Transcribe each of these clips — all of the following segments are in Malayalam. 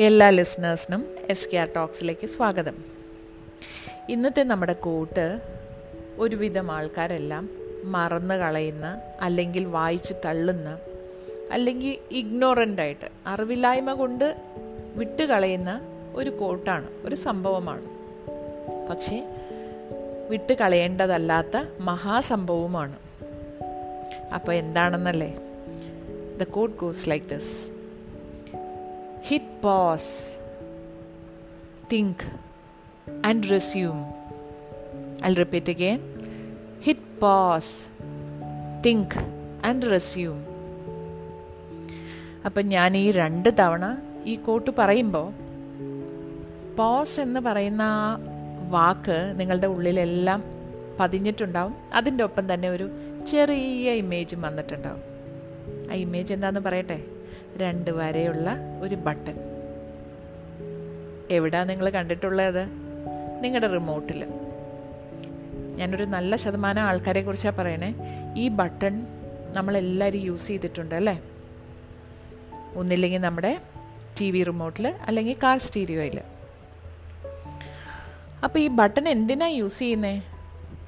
എല്ലാ ലിസണേഴ്സിനും എസ് കെ ആർ ടോക്സിലേക്ക് സ്വാഗതം. ഇന്നത്തെ നമ്മുടെ കൂട്ട് ഒരുവിധം ആൾക്കാരെല്ലാം മറന്നു കളയുന്ന അല്ലെങ്കിൽ വായിച്ച് തള്ളുന്ന അല്ലെങ്കിൽ ഇഗ്നോറന്റായിട്ട് അറിവില്ലായ്മ കൊണ്ട് വിട്ടുകളയുന്ന ഒരു കോട്ടാണ് ഒരു സംഭവമാണ്. പക്ഷേ വിട്ടുകളയേണ്ടതല്ലാത്ത മഹാസംഭവവുമാണ്. അപ്പോൾ എന്താണെന്നല്ലേ? The quote goes like this hit pause, think, and resume. I'll repeat again hit pause, think, and resume. അപ്പം ഞാൻ ഈ രണ്ട് തവണ ഈ കോട്ട് പറയുമ്പോൾ പോസ് എന്ന് പറയുന്ന വാക്ക് നിങ്ങളുടെ ഉള്ളിലെല്ലാം പതിഞ്ഞിട്ടുണ്ടാവും അതിന്റെ ഒപ്പം തന്നെ ഒരു ചെറിയ ഇമേജും വന്നിട്ടുണ്ടാവും ആ ഇമേജ് എന്താണെന്ന് പറയട്ടെ രണ്ട് വരെയുള്ള ഒരു ബട്ടൺ. എവിടാ നിങ്ങൾ കണ്ടിട്ടുള്ളത്? നിങ്ങളുടെ റിമോട്ടിൽ ഞാനൊരു നല്ല ശതമാനം ആൾക്കാരെ കുറിച്ചാണ് പറയണേ. ഈ ബട്ടൺ നമ്മളെല്ലാവരും യൂസ് ചെയ്തിട്ടുണ്ട് അല്ലേ? ഒന്നില്ലെങ്കിൽ നമ്മുടെ ടി വി റിമോട്ടിൽ അല്ലെങ്കിൽ കാർ സ്റ്റീരിയോയിൽ അപ്പോൾ ഈ ബട്ടൺ എന്തിനാണ് യൂസ് ചെയ്യുന്നത്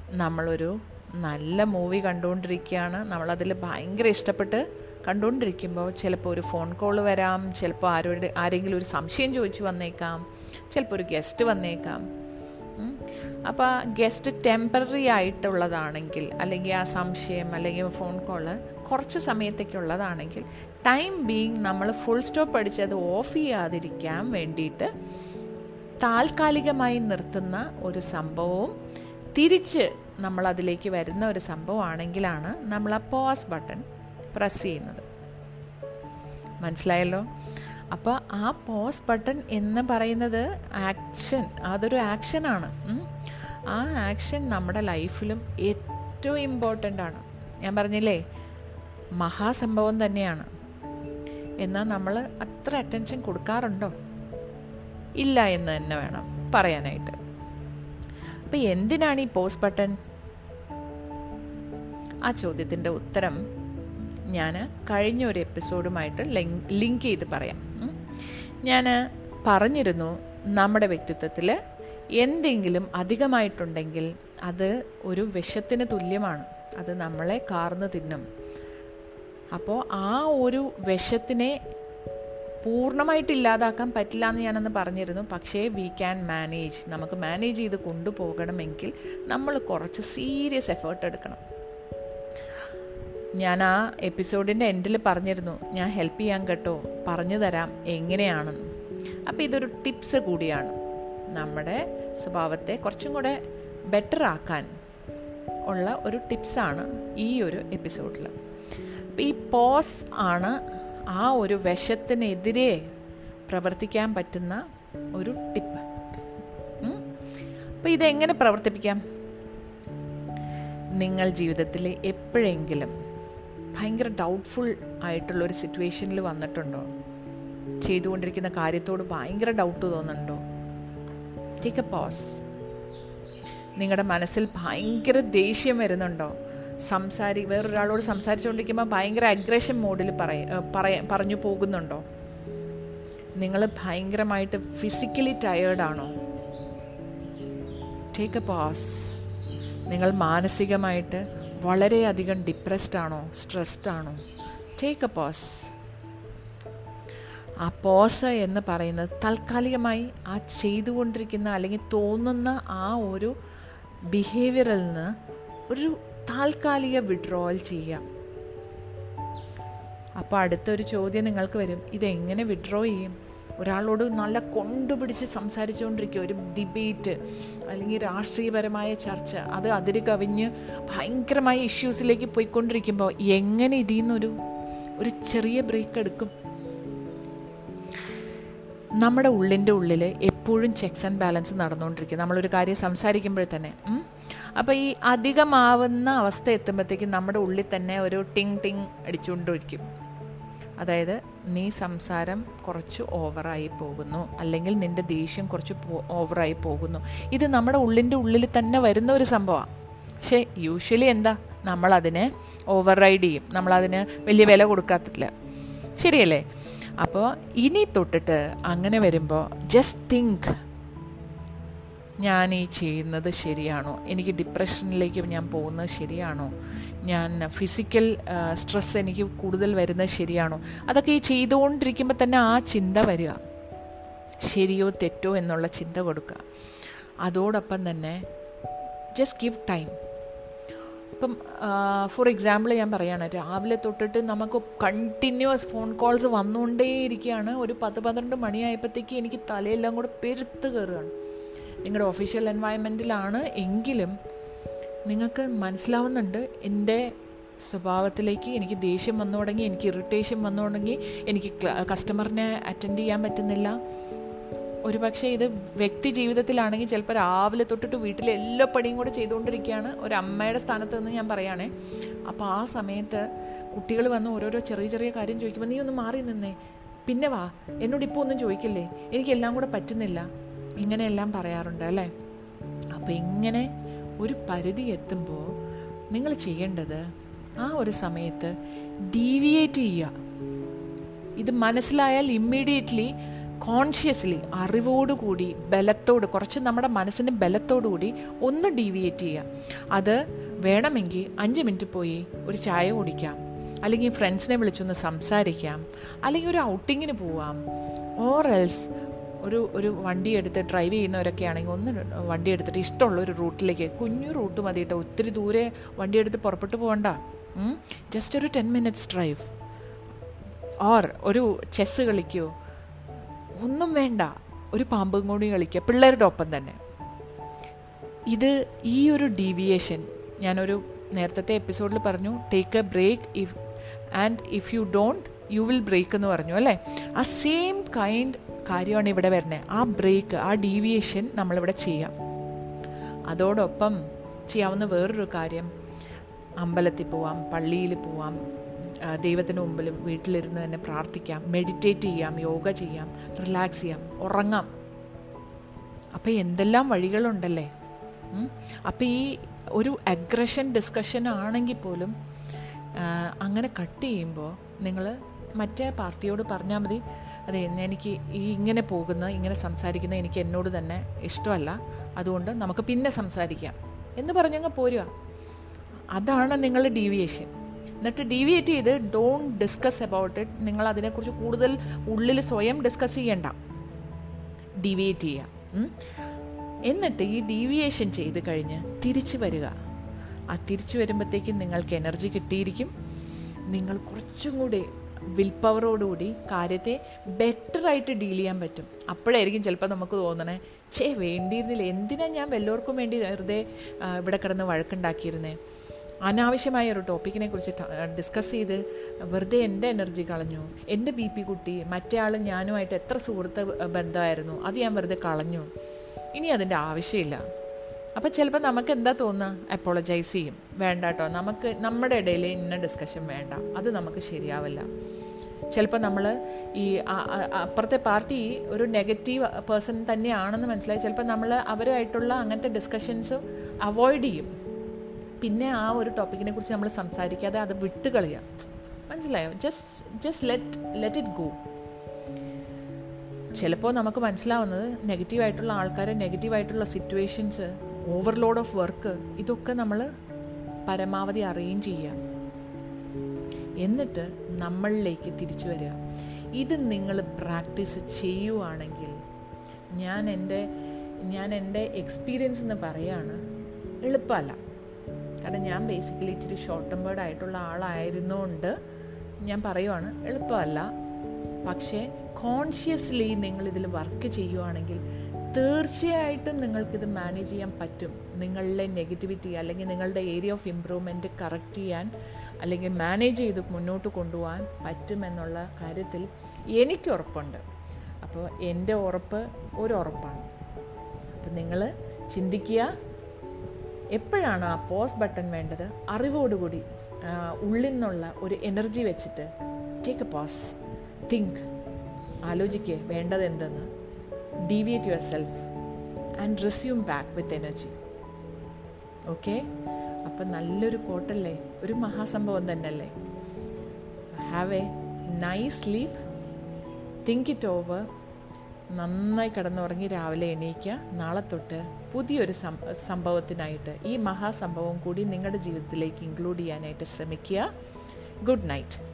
നമ്മളൊരു നല്ല മൂവി കണ്ടുകൊണ്ടിരിക്കുകയാണ്. നമ്മളതിൽ ഭയങ്കര ഇഷ്ടപ്പെട്ട് കണ്ടുകൊണ്ടിരിക്കുമ്പോൾ ചിലപ്പോൾ ഒരു ഫോൺ കോൾ വരാം ചിലപ്പോൾ ആരോട് ആരെങ്കിലും ഒരു സംശയം ചോദിച്ചു വന്നേക്കാം ചിലപ്പോൾ ഒരു ഗസ്റ്റ് വന്നേക്കാം. അപ്പോൾ ആ ഗസ്റ്റ് ടെമ്പററി ആയിട്ടുള്ളതാണെങ്കിൽ അല്ലെങ്കിൽ ആ സംശയം അല്ലെങ്കിൽ ഫോൺ കോൾ കുറച്ച് സമയത്തേക്കുള്ളതാണെങ്കിൽ ടൈം ബീങ് നമ്മൾ ഫുൾ സ്റ്റോപ്പ് അടിച്ച് അത് ഓഫ് ചെയ്യാതിരിക്കാൻ വേണ്ടിയിട്ട് താൽക്കാലികമായി നിർത്തുന്ന ഒരു സംഭവവും തിരിച്ച് നമ്മളതിലേക്ക് വരുന്ന ഒരു സംഭവമാണെങ്കിലാണ് നമ്മൾ ആ പോസ് ബട്ടൺ പ്രസ് ചെയ്യുന്നത്. മനസ്സിലായല്ലോ? അപ്പോൾ ആ പോസ് ബട്ടൺ എന്ന് പറയുന്നത് ആക്ഷൻ അതൊരു ആക്ഷനാണ് ആ ആക്ഷൻ നമ്മുടെ ലൈഫിലും ഏറ്റവും ഇമ്പോർട്ടന്റ് ആണ്. ഞാൻ പറഞ്ഞില്ലേ? മഹാസംഭവം തന്നെയാണ്. എന്നാൽ നമ്മൾ അത്ര അറ്റൻഷൻ കൊടുക്കാറുണ്ടോ? ഇല്ല എന്ന് തന്നെ വേണം പറയാനായിട്ട്. അപ്പം എന്തിനാണ് ഈ പോസ് ബട്ടൺ ആ ചോദ്യത്തിന്റെ ഉത്തരം ഞാൻ കഴിഞ്ഞ ഒരു എപ്പിസോഡുമായിട്ട് ലിങ്ക് ചെയ്ത് പറയാം. ഞാൻ പറഞ്ഞിരുന്നു നമ്മുടെ വ്യക്തിത്വത്തിൽ എന്തെങ്കിലും അധികമായിട്ടുണ്ടെങ്കിൽ അത് ഒരു വിഷത്തിന് തുല്യമാണ്. അത് നമ്മളെ കാർന്ന് തിന്നും. അപ്പോൾ ആ ഒരു വിഷത്തിനെ പൂർണമായിട്ട് ഇല്ലാതാക്കാൻ പറ്റില്ല എന്ന് ഞാനന്ന് പറഞ്ഞിരുന്നു. പക്ഷേ വി ക്യാൻ മാനേജ് നമുക്ക് മാനേജ് ചെയ്ത് കൊണ്ടുപോകണമെങ്കിൽ നമ്മൾ കുറച്ച് സീരിയസ് എഫേർട്ട് എടുക്കണം. ഞാൻ ആ എപ്പിസോഡിന്റെ എൻഡിൽ പറഞ്ഞിരുന്നു ഞാൻ ഹെൽപ്പ് ചെയ്യാൻ കേട്ടോ പറഞ്ഞു തരാം എങ്ങനെയാണെന്ന്. അപ്പോൾ ഇതൊരു ടിപ്സ് കൂടിയാണ്. നമ്മുടെ സ്വഭാവത്തെ കുറച്ചും കൂടെ ബെറ്റർ ആക്കാൻ ഉള്ള ഒരു ടിപ്സാണ് ഈ ഒരു എപ്പിസോഡിൽ ഈ പോസ് ആണ് ആ ഒരു വിഷത്തിനെതിരെ പ്രവർത്തിക്കാൻ പറ്റുന്ന ഒരു ടിപ്പ് അപ്പോൾ ഇതെങ്ങനെ പ്രവർത്തിപ്പിക്കാം? നിങ്ങൾ ജീവിതത്തിൽ എപ്പോഴെങ്കിലും ഭയങ്കര ഡൗട്ട്ഫുൾ ആയിട്ടുള്ള ഒരു സിറ്റുവേഷനിൽ വന്നിട്ടുണ്ടോ? ചെയ്തുകൊണ്ടിരിക്കുന്ന കാര്യത്തോട് ഭയങ്കര ഡൗട്ട് തോന്നുന്നുണ്ടോ? ടേക്ക് എ പോസ് നിങ്ങളുടെ മനസ്സിൽ ഭയങ്കര ദേഷ്യം വരുന്നുണ്ടോ? സംസാരി വേറൊരാളോട് സംസാരിച്ചുകൊണ്ടിരിക്കുമ്പോൾ ഭയങ്കര അഗ്രഷൻ മോഡിൽ പറയ പറഞ്ഞു പോകുന്നുണ്ടോ? നിങ്ങൾ ഭയങ്കരമായിട്ട് ഫിസിക്കലി ടയേർഡാണോ ടേക്ക് എ പോസ് നിങ്ങൾ മാനസികമായിട്ട് വളരെയധികം ഡിപ്രസ്ഡ് ആണോ? സ്ട്രെസ്ഡ് ആണോ? ടേക്ക് എ പോസ് ആ പോസ് എന്ന് പറയുന്നത് താൽക്കാലികമായി ആ ചെയ്തുകൊണ്ടിരിക്കുന്ന അല്ലെങ്കിൽ തോന്നുന്ന ആ ഒരു ബിഹേവിയറിൽ നിന്ന് ഒരു താൽക്കാലിക വിഡ്രോവൽ ചെയ്യാം അപ്പോൾ അടുത്തൊരു ചോദ്യം നിങ്ങൾക്ക് വരും. ഇതെങ്ങനെ വിഡ്രോ ചെയ്യും? ഒരാളോട് നല്ല കൊണ്ടുപിടിച്ച് സംസാരിച്ചുകൊണ്ടിരിക്കുക. ഒരു ഡിബേറ്റ് അല്ലെങ്കിൽ രാഷ്ട്രീയപരമായ ചർച്ച അത് അതിര് കവിഞ്ഞ് ഭയങ്കരമായ ഇഷ്യൂസിലേക്ക് പോയിക്കൊണ്ടിരിക്കുമ്പോൾ എങ്ങനെ ഇതിൽ നിന്നൊരു ഒരു ചെറിയ ബ്രേക്ക് എടുക്കും? നമ്മുടെ ഉള്ളിന്റെ ഉള്ളിൽ എപ്പോഴും ചെക്സ് ആൻഡ് ബാലൻസ് നടന്നുകൊണ്ടിരിക്കും. നമ്മളൊരു കാര്യം സംസാരിക്കുമ്പോൾ തന്നെ അപ്പോൾ ഈ അധികമാവുന്ന അവസ്ഥ എത്തുമ്പോഴത്തേക്കും നമ്മുടെ ഉള്ളിൽ തന്നെ ഒരു ടിങ് ടിങ് അടിച്ചുകൊണ്ടിരിക്കും. അതായത് നീ സംസാരം കുറച്ച് ഓവറായി പോകുന്നു അല്ലെങ്കിൽ നിന്റെ ദേഷ്യം കുറച്ച് ഓവറായി പോകുന്നു. ഇത് നമ്മുടെ ഉള്ളിന്റെ ഉള്ളിൽ തന്നെ വരുന്ന ഒരു സംഭവമാണ് പക്ഷേ യൂഷ്വലി എന്താ? നമ്മളതിനെ ഓവർ റൈഡ് ചെയ്യും. നമ്മളതിന് വലിയ വില കൊടുക്കാത്തില്ല. ശരിയല്ലേ? അപ്പോൾ ഇനി തൊട്ടിട്ട് അങ്ങനെ വരുമ്പോൾ ജസ്റ്റ് തിങ്ക് ഞാൻ ഈ ചെയ്യുന്നത് ശരിയാണോ? എനിക്ക് ഡിപ്രഷനിലേക്ക് ഞാൻ പോകുന്നത് ശരിയാണോ? ഞാൻ ഫിസിക്കൽ സ്ട്രെസ് എനിക്ക് കൂടുതൽ വരുന്നത് ശരിയാണോ? അതൊക്കെ ഈ ചെയ്തുകൊണ്ടിരിക്കുമ്പോൾ തന്നെ ആ ചിന്ത വരിക. ശരിയോ തെറ്റോ എന്നുള്ള ചിന്ത കൊടുക്കുക. അതോടൊപ്പം തന്നെ ജസ്റ്റ് ഗിവ് ടൈം ഇപ്പം ഫോർ എക്സാമ്പിൾ ഞാൻ പറയുകയാണ് രാവിലെ തൊട്ടിട്ട് നമുക്ക് കണ്ടിന്യൂസ് ഫോൺ കോൾസ് വന്നുകൊണ്ടേയിരിക്കുകയാണ്. ഒരു പത്ത് പന്ത്രണ്ട് മണിയായപ്പോഴത്തേക്ക് എനിക്ക് തലയെല്ലാം കൂടെ പെരുത്ത് കയറുകയാണ്. നിങ്ങളുടെ ഒഫീഷ്യൽ എൻവയൺമെന്റിലാണ് എങ്കിലും നിങ്ങൾക്ക് മനസ്സിലാവുന്നുണ്ട് എന്റെ സ്വഭാവത്തിലേക്ക് എനിക്ക് ദേഷ്യം വന്നു തുടങ്ങി എനിക്ക് ഇറിറ്റേഷൻ വന്നു തുടങ്ങി എനിക്ക് കസ്റ്റമറിനെ അറ്റൻഡ് ചെയ്യാൻ പറ്റുന്നില്ല. ഒരു പക്ഷേ ഇത് വ്യക്തി ജീവിതത്തിലാണെങ്കിൽ ചിലപ്പോൾ രാവിലെ തൊട്ടിട്ട് വീട്ടിലെ എല്ലാ പണിയും കൂടെ ചെയ്തുകൊണ്ടിരിക്കുകയാണ് ഒരു അമ്മയുടെ സ്ഥാനത്ത് നിന്ന് ഞാൻ പറയുകയാണേ. അപ്പോൾ ആ സമയത്ത് കുട്ടികൾ വന്ന് ഓരോരോ ചെറിയ ചെറിയ കാര്യം ചോദിക്കുമ്പോൾ നീ ഒന്ന് മാറി നിന്നേ. പിന്നെ വാ. എന്നോട് ഇപ്പോൾ ഒന്നും ചോദിക്കില്ലേ? എനിക്കെല്ലാം കൂടെ പറ്റുന്നില്ല. ഇങ്ങനെയെല്ലാം പറയാറുണ്ട് അല്ലേ? അപ്പോൾ ഇങ്ങനെ ഒരു പരിധി എത്തുമ്പോൾ നിങ്ങൾ ചെയ്യേണ്ടത് ആ ഒരു സമയത്ത് ഡീവിയേറ്റ് ചെയ്യുക. ഇത് മനസ്സിലായാൽ ഇമ്മീഡിയറ്റ്ലി കോൺഷ്യസ്ലി അറിവോടുകൂടി ബലത്തോട് കുറച്ച് നമ്മുടെ മനസ്സിന് ബലത്തോടുകൂടി ഒന്ന് ഡീവിയേറ്റ് ചെയ്യുക. അത് വേണമെങ്കിൽ അഞ്ച് മിനിറ്റ് പോയി ഒരു ചായ കുടിക്കാം. അല്ലെങ്കിൽ ഫ്രണ്ട്സിനെ വിളിച്ചൊന്ന് സംസാരിക്കാം. അല്ലെങ്കിൽ ഒരു ഔട്ടിങ്ങിന് പോവാം. ഓർ എൽസ് ഒരു ഒരു വണ്ടി എടുത്ത് ഡ്രൈവ് ചെയ്യുന്നവരൊക്കെ ആണെങ്കിൽ ഒന്ന് വണ്ടി എടുത്തിട്ട് ഇഷ്ടമുള്ള ഒരു റൂട്ടിലേക്ക് കുഞ്ഞു റൂട്ട് മതി കേട്ടോ. ഒത്തിരി ദൂരെ വണ്ടി എടുത്ത് പുറപ്പെട്ടു പോകണ്ട. ജസ്റ്റ് ഒരു ടെൻ മിനിറ്റ്സ് ഡ്രൈവ് ഓർ ഒരു ചെസ്സ് കളിക്കോ. ഒന്നും വേണ്ട. ഒരു പാമ്പും കൂടി കളിക്കുക. പിള്ളേരുടെ ഒപ്പം തന്നെ. ഇത് ഈ ഒരു ഡീവിയേഷൻ ഞാനൊരു നേരത്തെ എപ്പിസോഡിൽ പറഞ്ഞു take a break if and if you don't you will break എന്ന് പറഞ്ഞു അല്ലേ? ആ സെയിം കൈൻഡ് കാര്യമാണ് ഇവിടെ വരുന്നത് ആ ബ്രേക്ക് ആ ഡീവിയേഷൻ നമ്മളിവിടെ ചെയ്യാം. അതോടൊപ്പം ചെയ്യാവുന്ന വേറൊരു കാര്യം. അമ്പലത്തിൽ പോവാം പള്ളിയിൽ പോവാം ദൈവത്തിന് മുമ്പിൽ വീട്ടിലിരുന്ന് തന്നെ പ്രാർത്ഥിക്കാം മെഡിറ്റേറ്റ് ചെയ്യാം യോഗ ചെയ്യാം റിലാക്സ് ചെയ്യാം ഉറങ്ങാം. അപ്പോൾ എന്തെല്ലാം വഴികളുണ്ടല്ലേ? അപ്പോൾ ഈ ഒരു അഗ്രഷൻ ഡിസ്കഷൻ ആണെങ്കിൽ പോലും അങ്ങനെ കട്ട് ചെയ്യുമ്പോൾ നിങ്ങൾ മറ്റേ പാർട്ടിയോട് പറഞ്ഞാൽ മതി അതെ എനിക്ക് ഈ ഇങ്ങനെ പോകുന്ന ഇങ്ങനെ സംസാരിക്കുന്ന എനിക്ക് എന്നോട് തന്നെ ഇഷ്ടമല്ല. അതുകൊണ്ട് നമുക്ക് പിന്നെ സംസാരിക്കാം. എന്ന് പറഞ്ഞങ്ങ് പോരുക. അതാണ് നിങ്ങളുടെ ഡീവിയേഷൻ എന്നിട്ട് ഡീവിയേറ്റ് ചെയ്ത് ഡോണ്ട് ഡിസ്കസ് അബൌട്ട് ഇറ്റ് നിങ്ങൾ അതിനെക്കുറിച്ച് കൂടുതൽ ഉള്ളിൽ സ്വയം ഡിസ്കസ് ചെയ്യണ്ട. ഡീവിയേറ്റ് ചെയ്യുക. എന്നിട്ട് ഈ ഡീവിയേഷൻ ചെയ്ത് കഴിഞ്ഞ് തിരിച്ചു വരിക. ആ തിരിച്ചു വരുമ്പോഴത്തേക്കും നിങ്ങൾക്ക് എനർജി കിട്ടിയിരിക്കും. നിങ്ങൾ കുറച്ചും കൂടി വിൽ പവറോടുകൂടി കാര്യത്തെ ബെറ്ററായിട്ട് ഡീൽ ചെയ്യാൻ പറ്റും. അപ്പോഴായിരിക്കും ചിലപ്പോൾ നമുക്ക് തോന്നണേ ചേ വേണ്ടിയിരുന്നില്ല. എന്തിനാ ഞാൻ വല്ലവർക്കും വേണ്ടി വെറുതെ ഇവിടെ കിടന്ന് വഴക്കുണ്ടാക്കിയിരുന്നേ? അനാവശ്യമായ ഒരു ടോപ്പിക്കിനെ കുറിച്ച് ഡിസ്കസ് ചെയ്ത് വെറുതെ എന്റെ എനർജി കളഞ്ഞു. എന്റെ ബി പി കുട്ടി മറ്റേ ആൾ ഞാനുമായിട്ട് എത്ര സുഹൃത്ത് ബന്ധമായിരുന്നു അത് ഞാൻ വെറുതെ കളഞ്ഞു. ഇനി അതിന്റെ ആവശ്യമില്ല. അപ്പോൾ ചിലപ്പോൾ നമുക്ക് എന്താ തോന്നുക? അപ്പോളജൈസ് ചെയ്യും. വേണ്ട കേട്ടോ നമുക്ക് നമ്മുടെ ഇടയിൽ ഇന്ന ഡിസ്കഷൻ വേണ്ട. അത് നമുക്ക് ശരിയാവില്ല. ചിലപ്പോൾ നമ്മൾ ഈ അപ്പുറത്തെ പാർട്ടി ഒരു നെഗറ്റീവ് പേഴ്സൺ തന്നെയാണെന്ന് മനസ്സിലായി. ചിലപ്പോൾ നമ്മൾ അവരുമായിട്ടുള്ള അങ്ങനത്തെ ഡിസ്കഷൻസ് അവോയ്ഡ് ചെയ്യും. പിന്നെ ആ ഒരു ടോപ്പിക്കിനെ കുറിച്ച് നമ്മൾ സംസാരിക്കാതെ അത് വിട്ട് കളയാം മനസ്സിലായോ? Just just let let it go ചിലപ്പോൾ നമുക്ക് മനസ്സിലാവുന്നത് നെഗറ്റീവായിട്ടുള്ള ആൾക്കാരെ നെഗറ്റീവായിട്ടുള്ള സിറ്റുവേഷൻസ് ഓവർലോഡ് ഓഫ് വർക്ക് ഇതൊക്കെ നമ്മൾ പരമാവധി അറേഞ്ച് ചെയ്യുക. എന്നിട്ട് നമ്മളിലേക്ക് തിരിച്ചു വരിക. ഇത് നിങ്ങൾ പ്രാക്ടീസ് ചെയ്യുവാണെങ്കിൽ ഞാൻ എന്റെ ഞാൻ എന്റെ എക്സ്പീരിയൻസ് എന്ന് പറയുകയാണ് എളുപ്പമല്ല. കാരണം ഞാൻ ബേസിക്കലി ഇച്ചിരി ഷോർട്ട് ടെമ്പേർഡ് ആയിട്ടുള്ള ആളായിരുന്നുകൊണ്ട് ഞാൻ പറയുവാണ് എളുപ്പമല്ല. പക്ഷേ കോൺഷ്യസ്ലി നിങ്ങളിതിൽ വർക്ക് ചെയ്യുവാണെങ്കിൽ തീർച്ചയായിട്ടും നിങ്ങൾക്കിത് മാനേജ് ചെയ്യാൻ പറ്റും. നിങ്ങളുടെ നെഗറ്റിവിറ്റി അല്ലെങ്കിൽ നിങ്ങളുടെ ഏരിയ ഓഫ് ഇമ്പ്രൂവ്മെന്റ് കറക്റ്റ് ചെയ്യാൻ അല്ലെങ്കിൽ മാനേജ് ചെയ്ത് മുന്നോട്ട് കൊണ്ടുപോകാൻ പറ്റുമെന്നുള്ള കാര്യത്തിൽ എനിക്ക് ഉറപ്പുണ്ട്. അപ്പോൾ എന്റെ ഉറപ്പ് ഒരു ഉറപ്പാണ് അപ്പം നിങ്ങൾ ചിന്തിക്കുക എപ്പോഴാണ് ആ പോസ് ബട്ടൺ വേണ്ടത്? അറിവോടുകൂടി ഉള്ളിൽ നിന്നുള്ള ഒരു എനർജി വെച്ചിട്ട് ടേക്ക് എ പോസ് തിങ്ക് ആലോചിക്കുക വേണ്ടത് എന്തെന്ന്. Deviate yourself and resume back with energy okay അപ്പം നല്ലൊരു കോട്ടല്ലേ ഒരു മഹാസംഭവം തന്നെയല്ലേ? Have a nice sleep think it over നന്നായി കിടന്നുറങ്ങി രാവിലെ എണീക്കുക. നാളെ തൊട്ട് പുതിയൊരു സംഭവത്തിനായിട്ട് ഈ മഹാസംഭവം കൂടി നിങ്ങളുടെ ജീവിതത്തിലേക്ക് ഇൻക്ലൂഡ് ചെയ്യാനായിട്ട് ശ്രമിക്കുക. Good night